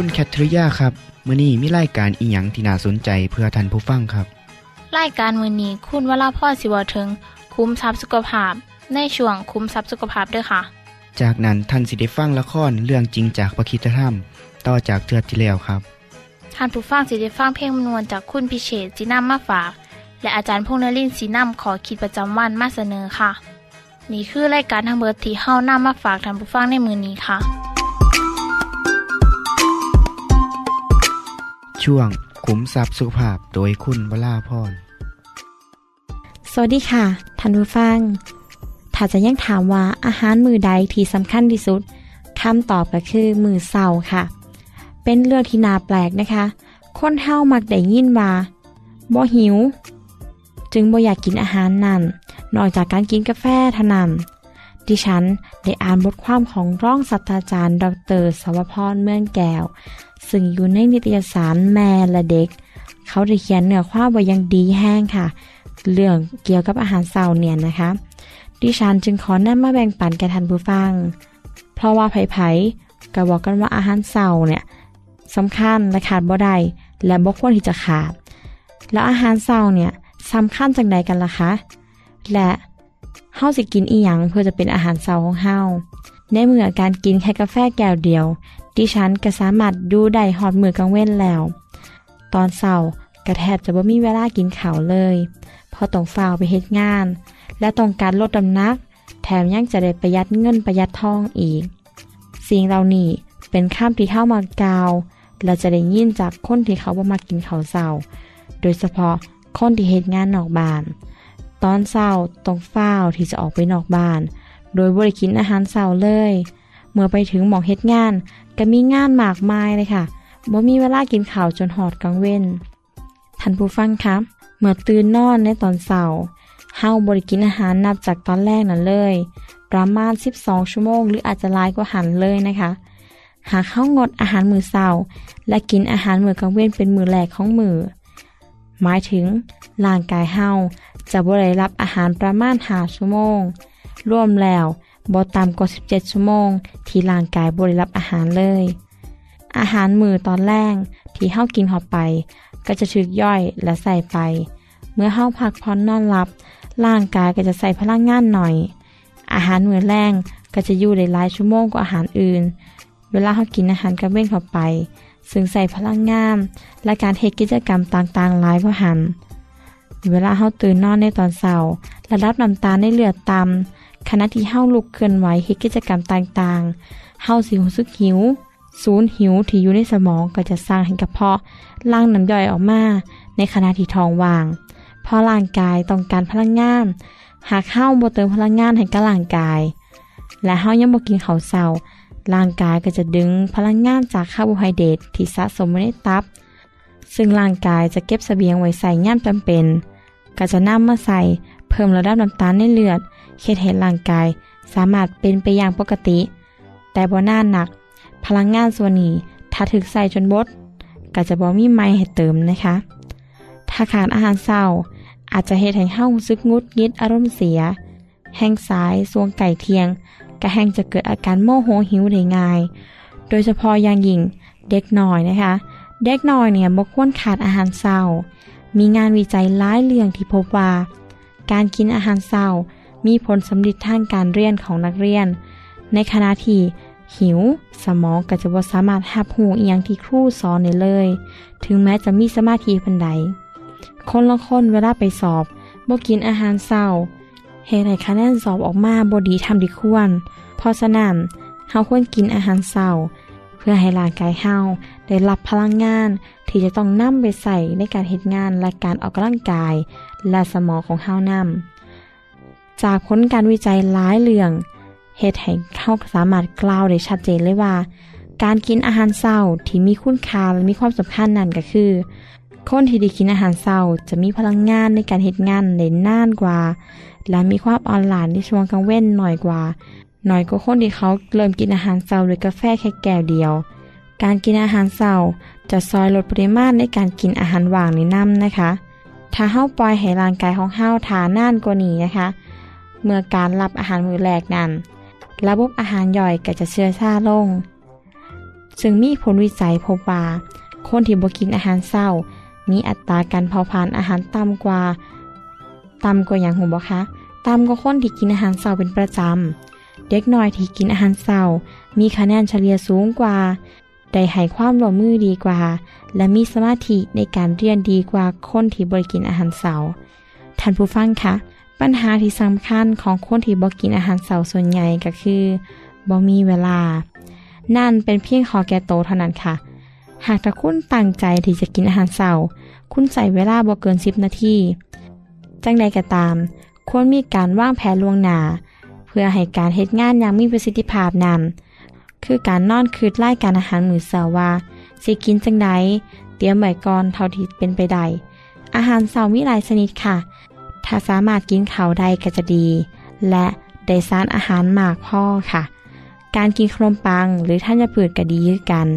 คุณแคทริยาครับมื้อนี้มีรายการอีหยังที่น่าสนใจเพื่อท่านผู้ฟังครับรายการมือนี้คุณวราพ่อสิวถึงคุ้มทรัพย์สุขภาพ ในช่วงคุ้มทรัพย์สุขภาพด้วยค่ะ จากนั้นท่านสิได้ฟังละครเรื่องจริงจากประคีตธรรม ต่อจากเทือกที่แล้วครับท่านผู้ฟังสิได้ฟังเพลงมนวนจากคุณพิเชษจีนัมมาฝาก และอาจารย์พงษ์นรินทร์สีนัมขอขีดประจำวันมาเสนอค่ะ นี่คือรายการทางเบอร์ที่เฮ้านํมาฝากท่านผู้ฟังในมือนี้ค่ะ ช่วงขุมทรัพย์สุภาพโดยคุณวราพรสวัสดีค่ะท่านผู้ฟัง ถ้าจะยังถามว่าอาหารมือใดที่สำคัญที่สุดคำตอบก็คือมือเสาค่ะ เป็นเรื่องที่น่าแปลกนะคะ คนเฮามักได้ยินว่าบ่หิว จึงบ่อยากกินอาหารนั่นนอกจากการกินกาแฟเท่านั้นดิฉันได้อ่านบทความของร่องศาสตราจารย์ ดรสวพรเมืองแก้ว ซึ่งอยู่ในนิตยสารแม่และเด็ก เขาได้เขียนเนื้อความไว้อยังดีแห้งค่ะ เรื่องเกี่ยวกับอาหารเสาเนี่ยนะคะ ดิฉันจึงขอนำมาแบ่งปันแก่ท่านผู้ฟัง เพราะว่าไผ่ๆก็บอกกันว่าอาหารเสาเนี่ยสำคัญและขาดบ่ได้และบ่ควรที่จะขาด แล้วอาหารเสาเนี่ยสำคัญจังใดกันล่ะคะ และเฮาสิกินอีหยังเพื่อจะเป็นอาหารเสาของเฮาในเมื่อการกินแค่กาแฟแก้วเดียว ดิฉันก็สามารถดูได้ฮอดมือกลางเว้นแล้ว ตอนเสาร์ก็แทบจะบ่มีเวลากินข้าวเลยเพราะต้องฝ้าวไปเฮ็ดงาน และต้องการลดน้ำนัก แถมยังจะได้ประหยัดเงินประหยัดทองอีก สิ่งเหล่านี้เป็นข้ามที่เข้ามากล่าวและจะได้ยินจากคนที่เขาบ่มากินข้าวเสาร์โดยเฉพาะคนที่เฮ็ดงานนอกบ้าน ตอนเศร้าต้องฝ้าวที่จะออกไปนอกบ้าน โดยบริกินอาหารเศร้าเลย เมื่อไปถึงหมองเฮ็ดงานก็มีงานมากมายเลยค่ะบ่มีเวลากินข้าวจนหอดกลางเว้นท่านผู้ฟังครับเมื่อตื่นนอนในตอนเสาร์เฮาบริกินอาหารนับจากตอนแรกนั้นเลย ประมาณ 12 ชั่วโมง หรืออาจจะลายกว่าหันเลยนะคะ หากเข้างดอาหารมือเช้าและกินอาหารมือกลางเว้นเป็นมือแรกของมือ หมายถึงร่างกายเฮาจะบ่ได้รับอาหารประมาณ5ชั่วโมง รวมแล้ว บ่ต่ำกว่า 17 ชั่วโมง ที่ร่างกายบ่ได้รับอาหารเลย อาหารมือตอนแรกที่เฮากินเข้าไป ก็จะถูกย่อยและใส่ไป เมื่อเฮาพักผ่อนนอนหลับ ร่างกายก็จะใส่พลังงานหน่อย อาหารมือแรงก็จะอยู่ได้หลายชั่วโมงกว่าอาหารอื่น เวลาเฮากินอาหารกระเว้นเข้าไป ซึ่งใส่พลังงานและการเฮ็ดกิจกรรมต่างๆหลายกว่าหันเวลาเฮาตื่นนอนในตอนเช้าระดับน้ำตาลในเลือดต่ำ ขณะที่เฮาลุกเคลื่อนไหวเฮ็ดกิจกรรมต่างๆเฮาสิรู้สึกหิว ศูนย์หิวที่อยู่ในสมองก็จะสร้างให้กระเพาะล่างน้ำย่อยออกมา ในขณะที่ท้องว่าง เพราะร่างกายต้องการพลังงาน หากเฮาบ่เติมพลังงานให้กับร่างกาย และเฮายังบ่กินข้าวเช้าร่างกายก็จะดึงพลังงานจากคาร์โบไฮเดรตที่สะสมไว้ในตับ ซึ่งร่างกายจะเก็บเสบียงไว้ใส่ย่ามจำเป็น ก็จะนำมาใส่เพิ่มระดับน้ำตาลในเลือด เฮ็ดให้ร่างกาย สามารถเป็นไปอย่างปกติ แต่บ่นาหนัก พลังงานส่วนนี้ถ้าถึกใส่จนบดก็จะบ่มีไม้ให้เติมนะคะ ถ้าขาดอาหารเช้า อาจจะเฮ็ดให้เฮารู้สึกงุดงิดอารมณ์เสีย แห้งสายสวงไก่เทียงก็แห้งจะเกิดอาการโมโหหิวได้ง่าย โดยเฉพาะอย่างยิ่งเด็กน้อยนะคะ เด็กน้อยเนี่ยบ่ควรขาดอาหารเช้า มีงานวิจัยหลายเรื่องที่พบว่า การกินอาหารเช้า มีผลสำลิดทางการเรียนของนักเรียน ในขณะที่หิว สมองก็จะบ่สามารถรับรู้อีหยังที่ครูสอนได้เลย ถึงแม้จะมีสมาธิปานใด คนละคนเวลาไปสอบบ่กินอาหารเช้าเฮ็ดให้คะแนนสอบออกมาบ่ดีทำดีควร เพราะฉะนั้นเฮาควรกินอาหารเช้า เพื่อให้ร่างกายเฮาได้รับพลังงาน ที่จะต้องนํไปใส่ในการเฮ็ดงานและการออกกำลังกาย และสมองของเฮานํ จากผลการวิจัยหลายเรื่องเฮ็ดให้เฮาสามารถกล่าวได้ชัดเจนเลยว่า การกินอาหารเช้าที่มีคุณค่าและมีความสำคัญนั่นก็คือ คนที่ได้กินอาหารเช้าจะมีพลังงานในการเฮ็ดงานได้นานกว่า และมีความอ่อนหลานในช่วงกลางเว้นหน่อยกว่าหน้อยกว่าคนที่เขาเริ่มกินอาหารเช้าด้วยกาแฟแค่แก้วเดียว การกินอาหารเช้าจะซอยลดปริมาณในการกินอาหารวางในน้ำนะคะ ถ้าเฮาปล่อยให้ร่างกายของเฮาทานานกว่านี้นะคะ เมื่อการรับอาหารมื้อแรกนั้น ระบบอาหารย่อยก็จะเชื่อชาลง ซึ่งมีผลวิจัยพบว่า คนที่บ่กินอาหารเช้า มีอัตราการเผาผลาญอาหารต่ำกว่าต่ำกว่าอย่างหูบ่คะต่ำกว่าคนที่กินอาหารเช้าเป็นประจำ เด็กน้อยที่กินอาหารเช้า มีคะแนนเฉลี่ยสูงกว่า ได้ให้ความร่วมมือดีกว่า และมีสมาธิในการเรียนดีกว่าคนที่บ่ได้กินอาหารเช้าท่านผู้ฟังคะ ปัญหาที่สำคัญของคนที่บ่กินอาหารเช้าส่วนใหญ่ก็คือบ่มีเวลา นั่นเป็นเพียงขอแก่โตเท่านั้นค่ะ หากถ้าคุณตั้งใจที่จะกินอาหารเช้าคุณใส่เวลาบ่เกิน 10 นาที จังใดก็ตาม ควรมีการวางแผนล่วงหน้าเพื่อให้การเฮ็ดงานอย่างมีประสิทธิภาพนั้นคือการนอนคืดไล่การอาหารมื้อเช้าว่าสิกินจังใดเตรียมไว้ก่อนเท่าที่เป็นไปได้อาหารเช้ามีหลายชนิดค่ะ ถ้าสามารถกินเขาได้ก็จะดี และได้สารอาหารมากพ่อค่ะ การกินขนมปังหรือท่านจะเปิดก็ดีคือกัน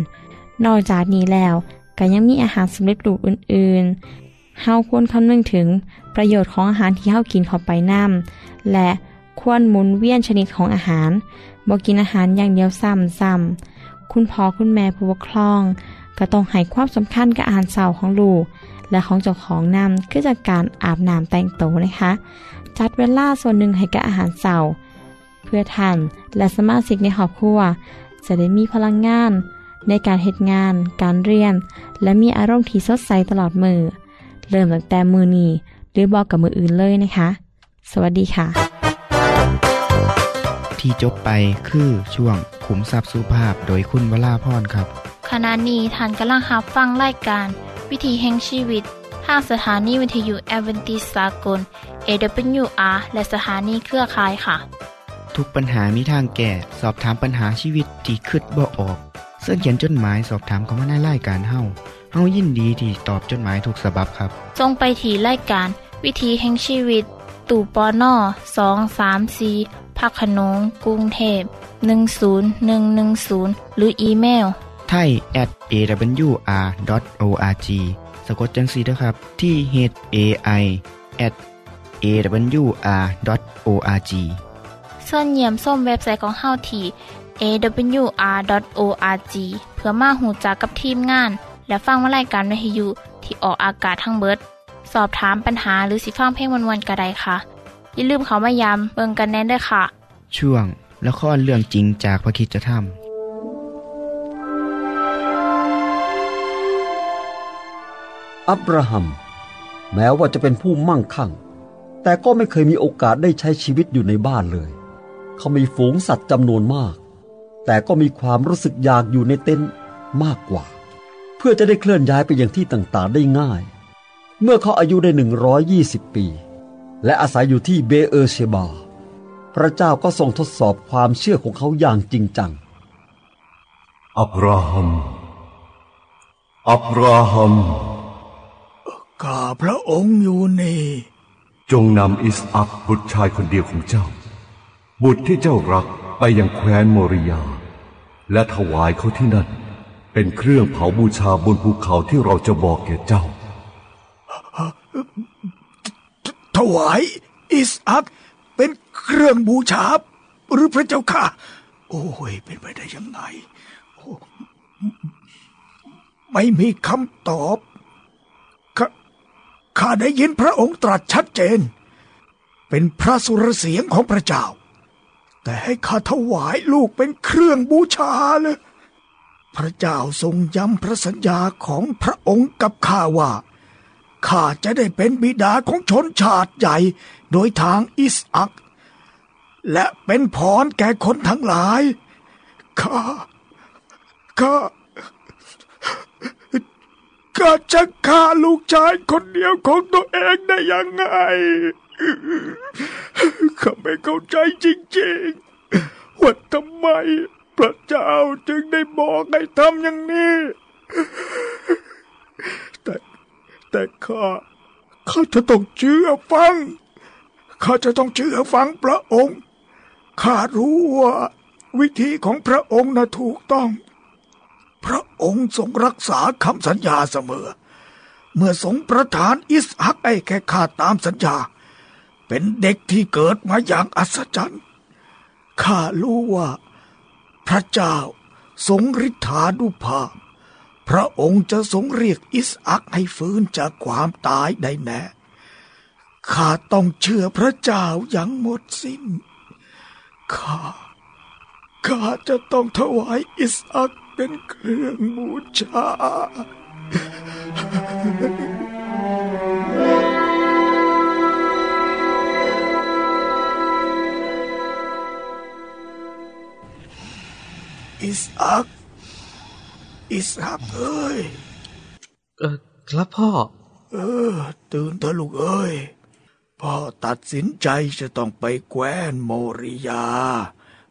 นอกจากนี้แล้วก็ยังมีอาหารสำเร็จรูปอื่นๆเฮาควรคำนึงถึงประโยชน์ของอาหารที่เฮากินเข้าไปนํและควรหมุนเวียนชนิดของอาหารบ่กินอาหารอย่างเดียวซ้ำซ้ำคุณพ่อคุณแม่ผู้ปกครอง ก็ต้องให้ความสำคัญกับอาหารเช้าของลูก และของเจ้าของนำคือจากการอาบน้ำแต่งตัวนะคะ จัดเวลาส่วนหนึ่งให้กับอาหารเช้าเพื่อท่านและสมาชิกในครอบครัว จะได้มีพลังงาน ในการเหตุงาน การเรียน และมีอารมณ์ที่สดใสตลอดมือ เริ่มตั้งแต่มือนี้หรือบอกกับมืออื่นเลยนะคะ สวัสดีค่ะ ที่จบไปคือช่วงขุมทรัพย์สุภาพโดยคุณวราพรครับขณะนี้ท่านกำลังรับฟังรายการ วิถีแห่งชีวิตทางสถานีวิทยุแอเวนติสากล AWR และสถานีเครือข่ายค่ะ ทุกปัญหามีทางแก้ สอบถามปัญหาชีวิตที่คืดบ่ออก เสื้อเขียนจดหมายสอบถามเขามาในรายการเฮาเฮายินดีที่ตอบจดหมายถูกสาบบครับ ทรงไปถีรายการ วิถีแห่งชีวิต ตู่ปอน่อสองสามสีพักขนงกรุงเทพ 10110 หรืออีเมลไทย at awr.org สะกดจังสีนะครับ ที่ h a i at awr.org ส่วนเยี่ยมส้มเว็บไซต์ของเฮาที่ awr.org เพื่อมาหูจักกับทีมงาน และฟังวารายการวิทยุที่ออกอากาศทั้งเบิด สอบถามปัญหาหรือสิฟังเพลงวันๆกระไดค่ะ อย่าลืมเขามายามเบิงกันแน่นด้วยค่ะ ช่วงละครเรื่องจริงจากพระคิดจะทำ อับราฮัม แม้ว่าจะเป็นผู้มั่งคั่ง แต่ก็ไม่เคยมีโอกาสได้ใช้ชีวิตอยู่ในบ้านเลย เขามีฝูงสัตว์จำนวนมาก แต่ก็มีความรู้สึกอยากอยู่ในเต็นท์มากกว่า เพื่อจะได้เคลื่อนย้ายไปยังที่ต่างๆได้ง่าย เมื่อเขาอายุได้ 120 ปี และอาศัยอยู่ที่เบเออเชบา พระเจ้าก็ทรงทดสอบความเชื่อของเขาอย่างจริงจัง อับราฮัม อับราฮัม ข้าพระองค์อยู่นี่จงนำอิสอักบุตรชายคนเดียวของเจ้า บุตรที่เจ้ารักไปยังแคว้นโมริยา และถวายเขาที่นั่น เป็นเครื่องเผาบูชาบนภูเขาที่เราจะบอกแก่เจ้า ถวาย อิสอักเป็นเครื่องบูชาหรือพระเจ้าค่ะ โอ้ยเป็นไปได้ยังไงโอ้ไม่มีคำตอบข้า ข้าได้ยินพระองค์ตรัสชัดเจน เป็นพระสุรเสียงของพระเจ้า แต่ให้ข้าถวายลูกเป็นเครื่องบูชาเลยพระเจ้าทรงย้ำพระสัญญาของพระองค์กับข้าว่าข้าจะได้เป็นบิดาของชนชาติใหญ่โดยทางอิสอัก และเป็นพรแก่คนทั้งหลายข้าข้า ข้าจะฆ่าลูกชายคนเดียวของตัวเองได้ยังไงข้าไม่เข้าใจจริงๆว่าทำไมพระเจ้าจึงได้บอกให้ทำอย่างนี้ แต่แต่ข้าข้าจะต้องเชื่อฟัง ข้าจะต้องเชื่อฟังพระองค์ ข้ารู้ว่าวิธีของพระองค์น่ะถูกต้อง พระองค์ทรงรักษาคำสัญญาเสมอ เมื่อทรงประทานอิสฮักให้แก่ข้าตามสัญญา เป็นเด็กที่เกิดมาอย่างอัศจรรย์ข้ารู้ว่า พระเจ้าทรงฤทธานุภาพ พระองค์จะทรงเรียกอิสอักให้ฟื้นจากความตายได้แน่ข้าต้องเชื่อพระเจ้าอย่างหมดสิ้นข้าข้าจะต้องถวายอิสอัก เป็นเครื่องบูชา อิสอัก อิสอักเอ้ย เออครับพ่อ เออ ตื่นเถอะลูกเอ้ย พ่อตัดสินใจจะต้องไปแคว้นโมริยา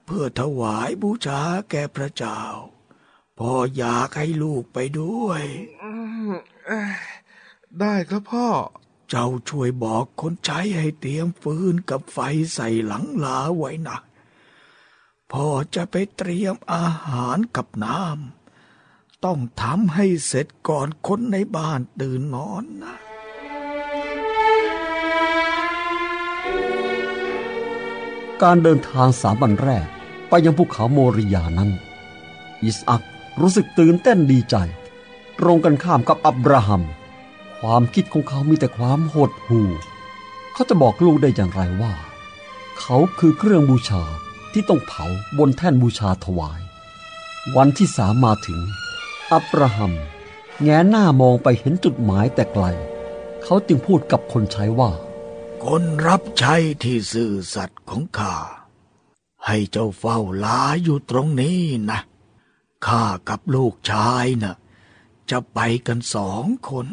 เพื่อถวายบูชาแก่พระเจ้า พ่ออยากให้ลูกไปด้วย ได้ครับพ่อ เจ้าช่วยบอกคนใช้ให้เตรียมฟืนกับไฟใส่หลังลาไว้นะพ่อจะไปเตรียมอาหารกับน้ำต้องทำให้เสร็จก่อนคนในบ้านตื่นนอนนะการเดินทางสามวันแรก ไปยังภูเขาโมริยานั้น อิสอัก รู้สึกตื่นเต้นดีใจ ตรงกันข้ามกับอับราฮัม ความคิดของเขามีแต่ความหดหู่ เขาจะบอกลูกได้อย่างไรว่า เขาคือเครื่องบูชาที่ต้องเผาบนแท่นบูชาถวาย วันที่สามมาถึง อับราฮัม แงหน้ามองไปเห็นจุดหมายแต่ไกล เขาจึงพูดกับคนใช้ว่า คนรับใช้ที่ซื่อสัตย์ของข้าให้เจ้าเฝ้าลาอยู่ตรงนี้นะ ข้ากับลูกชายนะ่ะ จะไปกันสองคน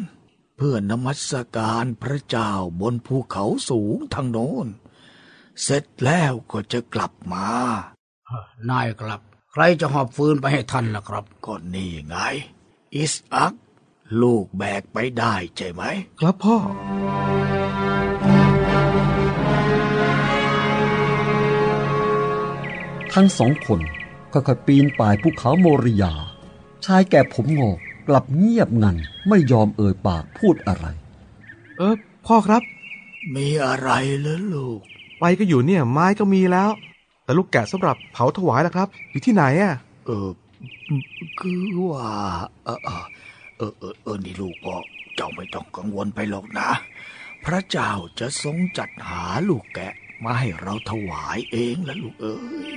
เพื่อนมัสการพระเจ้าบนภูเขาสูงทางโน้น เสร็จแล้วก็จะกลับมา นายครับ ใครจะหอบฟืนไปให้ท่านล่ะครับ ก็นี่ไง อิสอัก ลูกแบกไปได้ใช่ไหม ครับพ่อทั้งสองคน ค่อยๆปีนป่ายภูเขาโมริยา ชายแก่ผมงอกกลับเงียบงันไม่ยอมเอ่ยปากพูดอะไร เออ พ่อครับ มีอะไรเหรอลูก ไปก็อยู่เนี่ย ไม้ก็มีแล้ว แต่ลูกแกะสำหรับเผาถวายล่ะครับ อยู่ที่ไหนอะ เออ คือว่าเออเออเออเออเออนี่ลูกพ่อเจ้าไม่ต้องกังวลไปหรอกนะ พระเจ้าจะทรงจัดหาลูกแกะมาให้เราถวายเองแล้วลูกเอ้ย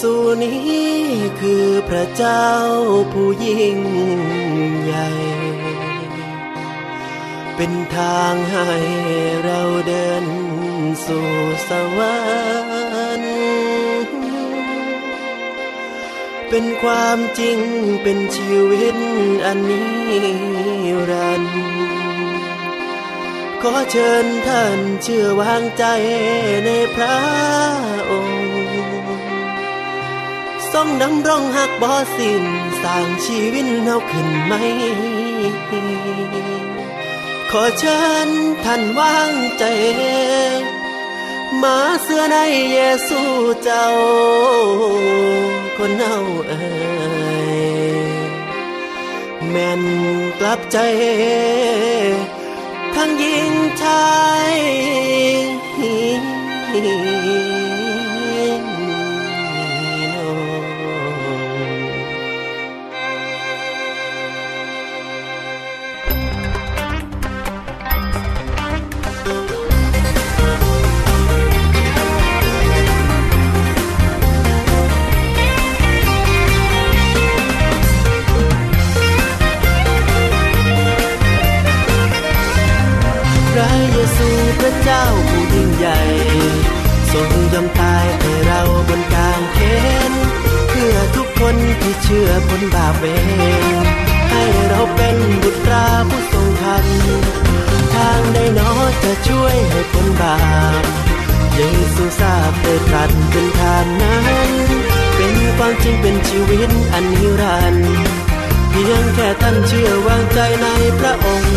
ซูนี้คือพระเจ้าผู้ยิ่งใหญ่ เป็นทางให้เราเดินสู่สวรรค์เป็นความจริงเป็นชีวิตอันนี้รันต์ขอเชิญท่านเชื่อวางใจในพระองค์ ทรงดำรงหักบ่สิ้นสร้างชีวิตเฮาขึ้นไหมขอเชิญท่านวางใจ มาเสื้อในเยซูเจ้า คนเอาเอ่ยแม่นกลับใจ ทั้งยิงชาย เจ้าผู้ยิ่งใหญ่ทรงยอมตายให้เราบนกลางเขนเพื่อทุกคนที่เชื่อพ้นบาปเวรให้เราเป็นบุตรราผู้ทรงธรรมทางใดนอจะช่วยให้พ้นบาปเยซูทราบได้ตรัสเป็นทางนั้น เป็นความจริงเป็นชีวิตอันนิรันดร์เพียงแค่ท่านเชื่อวางใจในพระองค์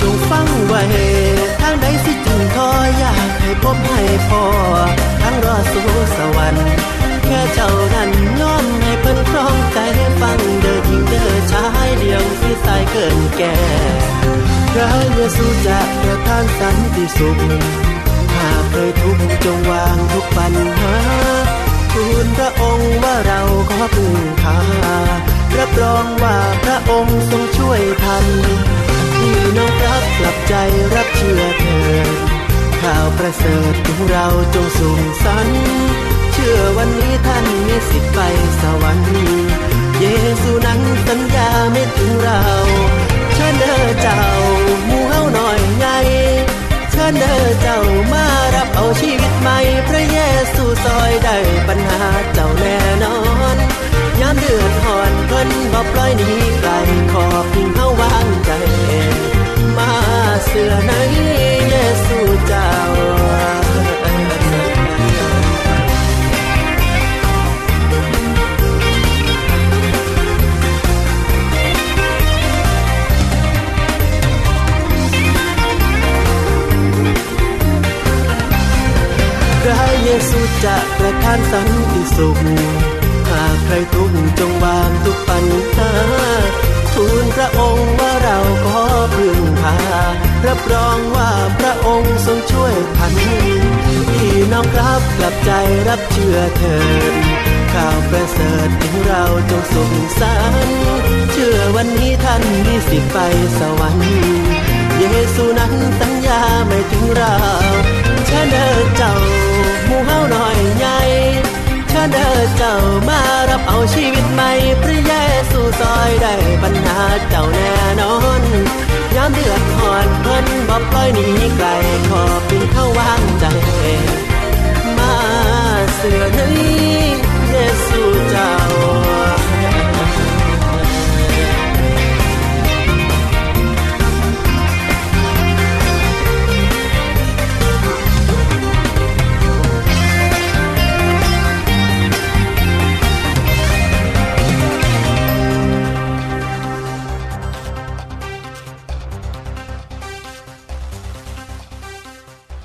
จงฟังไว้ ทางใดสิจึงทออยากให้พบให้พอทั้งรอสู่สวรรค์แค่เจ้านั้นย้อมให้เพิ่นครองใจฟังเด้อหญิงเด้อชายเดียวสิสายเกินแก่พระเยซูจะประทานสันติสุขหากเคยทุกข์จงวางทุกปัญหาทูลพระองค์ว่าเราขอพึ่งพารับรองว่าพระองค์ทรงช่วยทัน พี่น้องรับกลับใจรับเชื่อเถิดข่าวประเสริฐของเราจงสูงสันเชื่อวันนี้ท่านมีสิทธิ์ไปสวรรค์เยซูนั้นสัญญาไม่ถึงเรา เชิญเด้อเจ้ามูเฮาหน่อยไง เชิญเด้อเจ้ามารับเอาชีวิตใหม่พระเยซูซอยได้ปัญหาเจ้าแน่นอนยามเดือดหอนเพิ่นบ่ปล่อยหนีไกลขอเเสือในเยซูเจ้า พระเยซูจะประทานสันติสุข หากใครทุกข์จงวางทุกปัญหาทูลพระองค์ว่าเราขอพึ่งพา รับรองว่าพระองค์ทรงช่วยทันพี่น้องครับกลับใจรับเชื่อเถิดข่าวประเสริฐถึงเราจงสุขสันเชื่อวันนี้ท่านมีสิทธิ์ไปสวรรค์เยซูนั้นสัญญาไม่ถึงเราเชิญเด้อเจ้าหมู่เฮาหน่อยใหญ่เชิญเด้อเจ้ามารับเอาชีวิตใหม่พระเยซูซอยได้ปัญหาเจ้าแน่นอน ยามเดือดหอนเพิ่นบ่ปล่อยหนีไกลขอเป็นเข้าวางใจมาเสือนี้เยซูเจ้า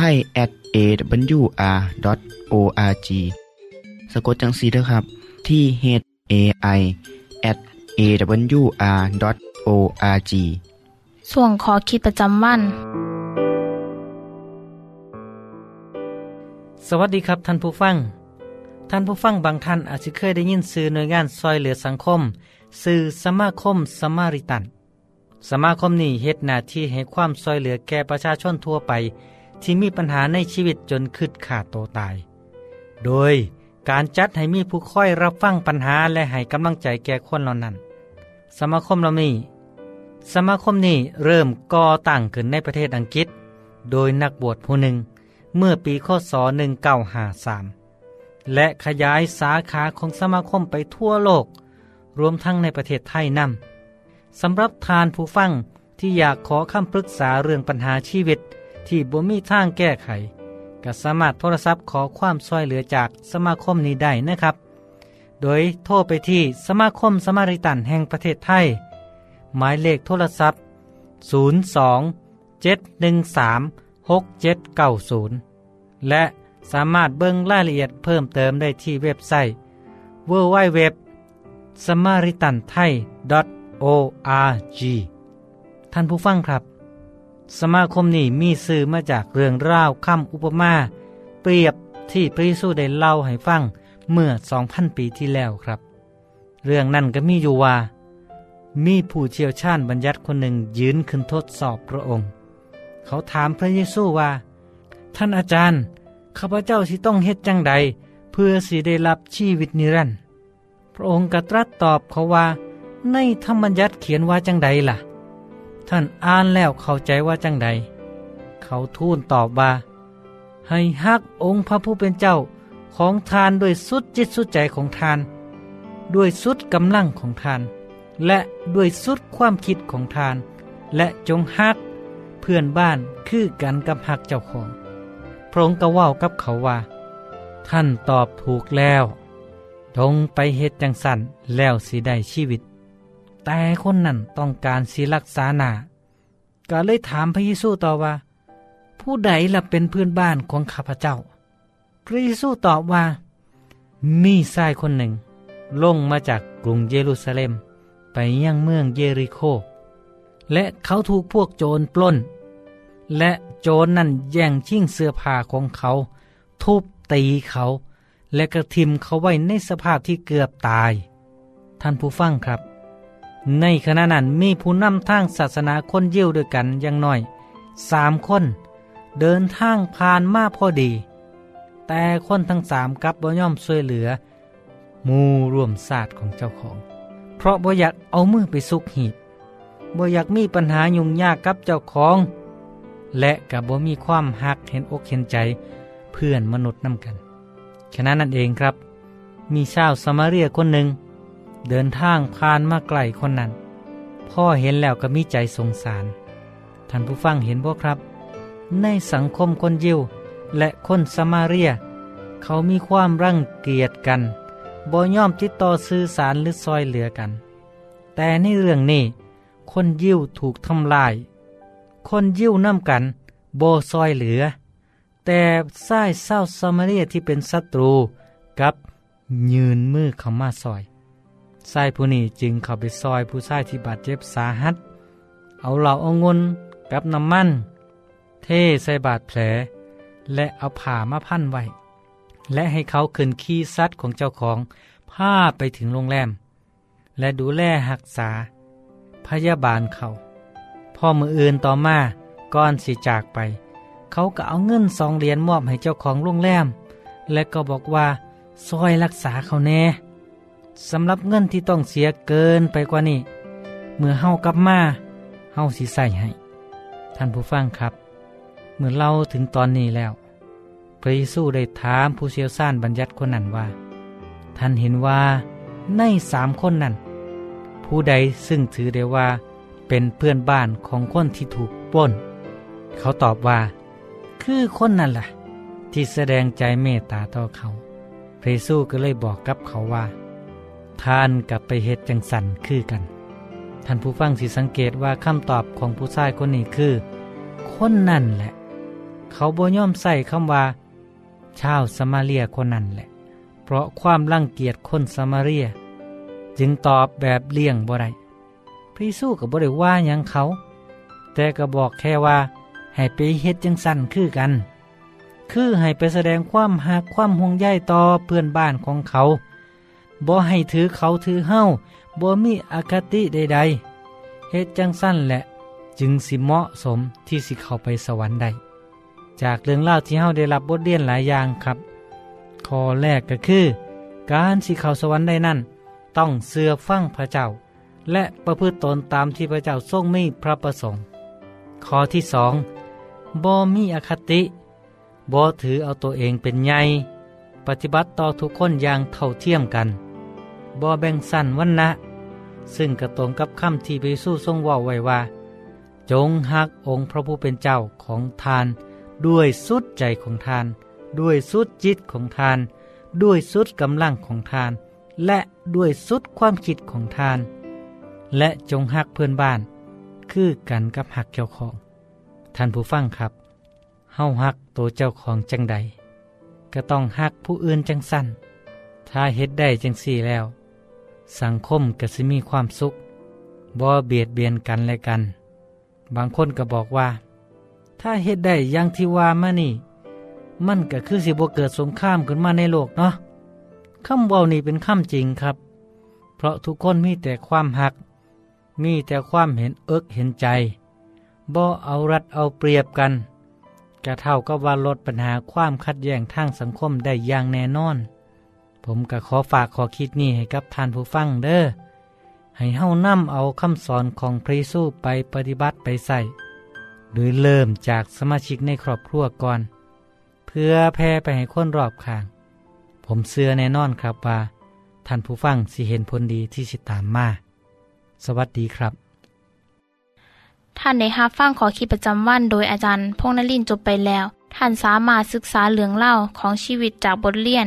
ไทย at awr.org สะกดจังสีนะครับ ที่ h a i at awr.org ส่วนขอคิดประจำวัน สวัสดีครับท่านผู้ฟัง ท่านผู้ฟังบางท่านอาจจะเคยได้ยินสื่อหน่วยงานซอยเหลือสังคม สื่อสมาคมสมาริตัน สมาคมนี้เฮ็ดหน้าที่ให้ความซอยเหลือแก่ประชาชนทั่วไป ที่มีปัญหาในชีวิตจนคืดขาดโตตาย โดยการจัดให้มีผู้ค่อยรับฟังปัญหาและให้กำลังใจแก่คนเหล่านั้น สมาคมเรานี้สมาคมนี้เริ่มก่อตั้งขึ้นในประเทศอังกฤษ โดยนักบวชผู้หนึ่งเมื่อปีคศ1953 และขยายสาขาของสมาคมไปทั่วโลก รวมทั้งในประเทศไทยนำสำหรับทานผู้ฟังที่อยากขอคำปรึกษาเรื่องปัญหาชีวิต ที่บ่มีทางแก้ไข ก็สามารถโทรศัพท์ขอความช่วยเหลือจากสมาคมนี้ได้นะครับ โดยโทรไปที่สมาคมสมาริตันแห่งประเทศไทย หมายเลขโทรศัพท์ 02 713 6790 และสามารถเบิ่งรายละเอียดเพิ่มเติมได้ที่เว็บไซต์ www samaritanthai org ท่านผู้ฟังครับ สมาคมนี้มีสื่อมาจากเรื่องราวคำอุปมา เปรียบที่พระเยซูได้เล่าให้ฟังเมื่อ2,000ปีที่แล้วครับ เรื่องนั้นก็มีอยู่ว่า มีผู้เชี่ยวชาญบัญญัติคนหนึ่งยืนขึ้นทดสอบพระองค์ เขาถามพระเยซูว่า ท่านอาจารย์ ข้าพเจ้าสิต้องเฮ็ดจังใด เพื่อสิได้รับชีวิตนิรันดร์พระองค์ก็ตรัสตอบเขาว่า ในธรรมบัญญัติเขียนว่าจังใดล่ะ ท่านอ่านแล้วเข้าใจว่าจังใด เขาทูลตอบว่า ให้ฮักองค์พระผู้เป็นเจ้าของทานด้วยสุดจิตสุดใจของทาน ด้วยสุดกำลังของทาน และด้วยสุดความคิดของทาน และจงฮักเพื่อนบ้านคือกันกับฮักเจ้าของพระองค์ก็ว่ากับเขาว่า ท่านตอบถูกแล้วจงไปเฮ็ดจังสันแล้วสิได้ชีวิต แต่คนนั้นต้องการสิรักษาหนาก็เลยถามพระเยซูต่อว่า ผู้ใดล่ะเป็นเพื่อนบ้านของข้าพเจ้า พระเยซูตอบว่า มีชายคนหนึ่ง ลงมาจากกรุงเยรูซาเล็ม ไปยังเมืองเยริโค และเขาถูกพวกโจรปล้น และโจรนั่นแย่งชิงเสื้อผ้าของเขา ทุบตีเขา และกระทิมเขาไว้ในสภาพที่เกือบตาย ท่านผู้ฟังครับ ในขณะนั้นมีผู้นำทางศาสนาคนยิวด้วยกันอย่างน้อยสามคน เดินทางผ่านมาพอดี แต่คนทั้งสามกับบ่ย่อมช่วยเหลือ มูรวมศาสตร์ของเจ้าของ เพราะบ่อยากเอามือไปซุกหีบบ่อยากมีปัญหายุ่งยากกับเจ้าของ และกับบ่มีความหักเห็นอกเห็นใจเพื่อนมนุษย์นำกัน ฉะนั้นนั่นเองครับ มีชาวสมาเรียคนหนึ่ง เดินทางผ่านมาไกลคนนั้น พ่อเห็นแล้วก็มีใจสงสาร ท่านผู้ฟังเห็นบ่ครับ ในสังคมคนยิวและคนสมาเรีย เขามีความรังเกียจกันบ่ย่อมติดต่อสื่อสารหรือซอยเหลือกัน แต่ในเรื่องนี้ คนยิวถูกทำลาย คนยิวนำกันโบซอยเหลือ แต่ทรายเศร้าสมาเรียที่เป็นศัตรูกับยืนมือเขามาซอย ทรายผู้นี้จึงเข้าไปซอยผู้ชายที่บาดเจ็บสาหัส เอาเหล่าเอางนกับน้ำมัน เทใส่บาดแผล และเอาผ่ามาพันไว้ และให้เขาขึ้นขี้ซัดของเจ้าของพาไปถึงโรงแรม และดูแลหักษา พยาบาลเขา พ่อมืออื่นต่อมาก่อนสิจากไป เขาก็เอาเงินสองเหรียญมอบให้เจ้าของโรงแรม และก็บอกว่าซอยรักษาเขาแน่ สำหรับเงินที่ต้องเสียเกินไปกว่านี้เมื่อเฮากลับมาเฮาสิใส่ให้ ท่านผู้ฟังครับ เมื่อเล่าถึงตอนนี้แล้ว พระเยซูได้ถามผู้เชี่ยวชาญบัญญัติคนนั้นว่า ท่านเห็นว่าในสามคนนั้น ผู้ใดซึ่งถือได้ว่า เป็นเพื่อนบ้านของคนที่ถูกปล้น เขาตอบว่า คือคนนั่นแหละที่แสดงใจเมตตาต่อเขา พระเยซูก็เลยบอกกับเขาว่า ท่านกับไปเฮ็ดจังสันคือกัน ท่านผู้ฟังสิสังเกตว่าคำตอบของผู้ชายคนนี้คือ คนนั่นแหละ เขาบ่ย่อมใส่คำว่า ชาวสมาเรียคนนั้นแหละ เพราะความรังเกียจคนสมาเรีย จึงตอบแบบเลี่ยงบ่ได้พระเยซูก็บ่ได้ว่ายังเขา แต่ก็บอกแค่ว่า ให้ไปเฮ็ดจังสั่นคือกัน คือให้ไปแสดงความหักความห่วงใยต่อเพื่อนบ้านของเขา บ่ให้ถือเขาถือเฮ้าบ่มีอคติใดๆเฮ็ดจังสั้นแหละ จึงสิเหมาะสมที่สิเข้าไปสวรรค์ได้จากเรื่องเล่าที่เฮาได้รับบทเรียนหลายอย่างครับ ข้อแรกก็คือ การสิเข้าสวรรค์ได้นั่น ต้องเสือฟังพระเจ้า และประพฤติตนตามที่พระเจ้าทรงมีพระประสงค์ ข้อที่สองบ่มีอคติบ่ถือเอาตัวเองเป็นใหญ่ปฏิบัติต่อทุกคนอย่างเท่าเทียมกัน บ่แบ่งสั้นวันนะ ซึ่งกระตรงกับคำที่พระเยซูทรงว่าไว้ว่า จงหักองค์พระผู้เป็นเจ้าของทาน ด้วยสุดใจของทาน ด้วยสุดจิตของทาน ด้วยสุดกำลังของทาน และด้วยสุดความคิดของทาน และจงหักเพื่อนบ้าน คือกันกับหักเจ้าของ ท่านผู้ฟังครับเฮาหักตัวเจ้าของจังใดก็ต้องหักผู้อื่นจังสั้นถ้าเฮ็ดได้จังสี่แล้ว สังคมก็สิมีความสุขบ่เบียดเบียนกันและกัน บางคนก็บอกว่า ถ้าเฮ็ดได้อย่างที่ว่ามานี่ มันก็คือสิบ่เกิดสงครามขึ้นมาในโลกเนาะคำเว้านี่เป็นคำจริงครับ เพราะทุกคนมีแต่ความหัก มีแต่ความเห็นเอิกเห็นใจบ่เอารัดเอาเปรียบกันก็เท่ากับว่าลดปัญหาความขัดแย้งทางสังคมได้อย่างแน่นอน ผมก็ขอฝากขอคิดนี้ให้กับท่านผู้ฟังเด้อให้เฮานำเอาคำสอนของพระเยซูไปปฏิบัติไปใส่โดยเริ่มจากสมาชิกในครอบครัวก่อน เพื่อแพร่ไปให้คนรอบข้าง ผมเชื่อแน่นอนครับว่า ท่านผู้ฟังสิเห็นผลดีที่สิตามมา สวัสดีครับ ท่านได้รับฟังขอคิดประจำวันโดยอาจารย์พงนลินจบไปแล้ว ท่านสามารถศึกษาเหลืองเล่าของชีวิตจากบทเรียน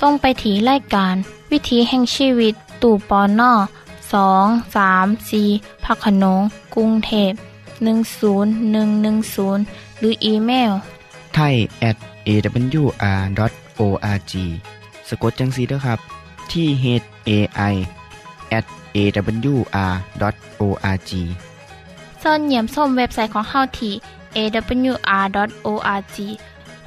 ส่งไปถีรายการ วิถีแห่งชีวิต ตู่ปอนนอสองสามสีพักขนงกรุงเทพ10110 หรืออีเมลไทย at awr.org สะกดจังสีด้วยครับ ที่ h a i at awr.org ส่วนเหยี่ยมส้มเว็บไซต์ของเฮาที่ awr.org เ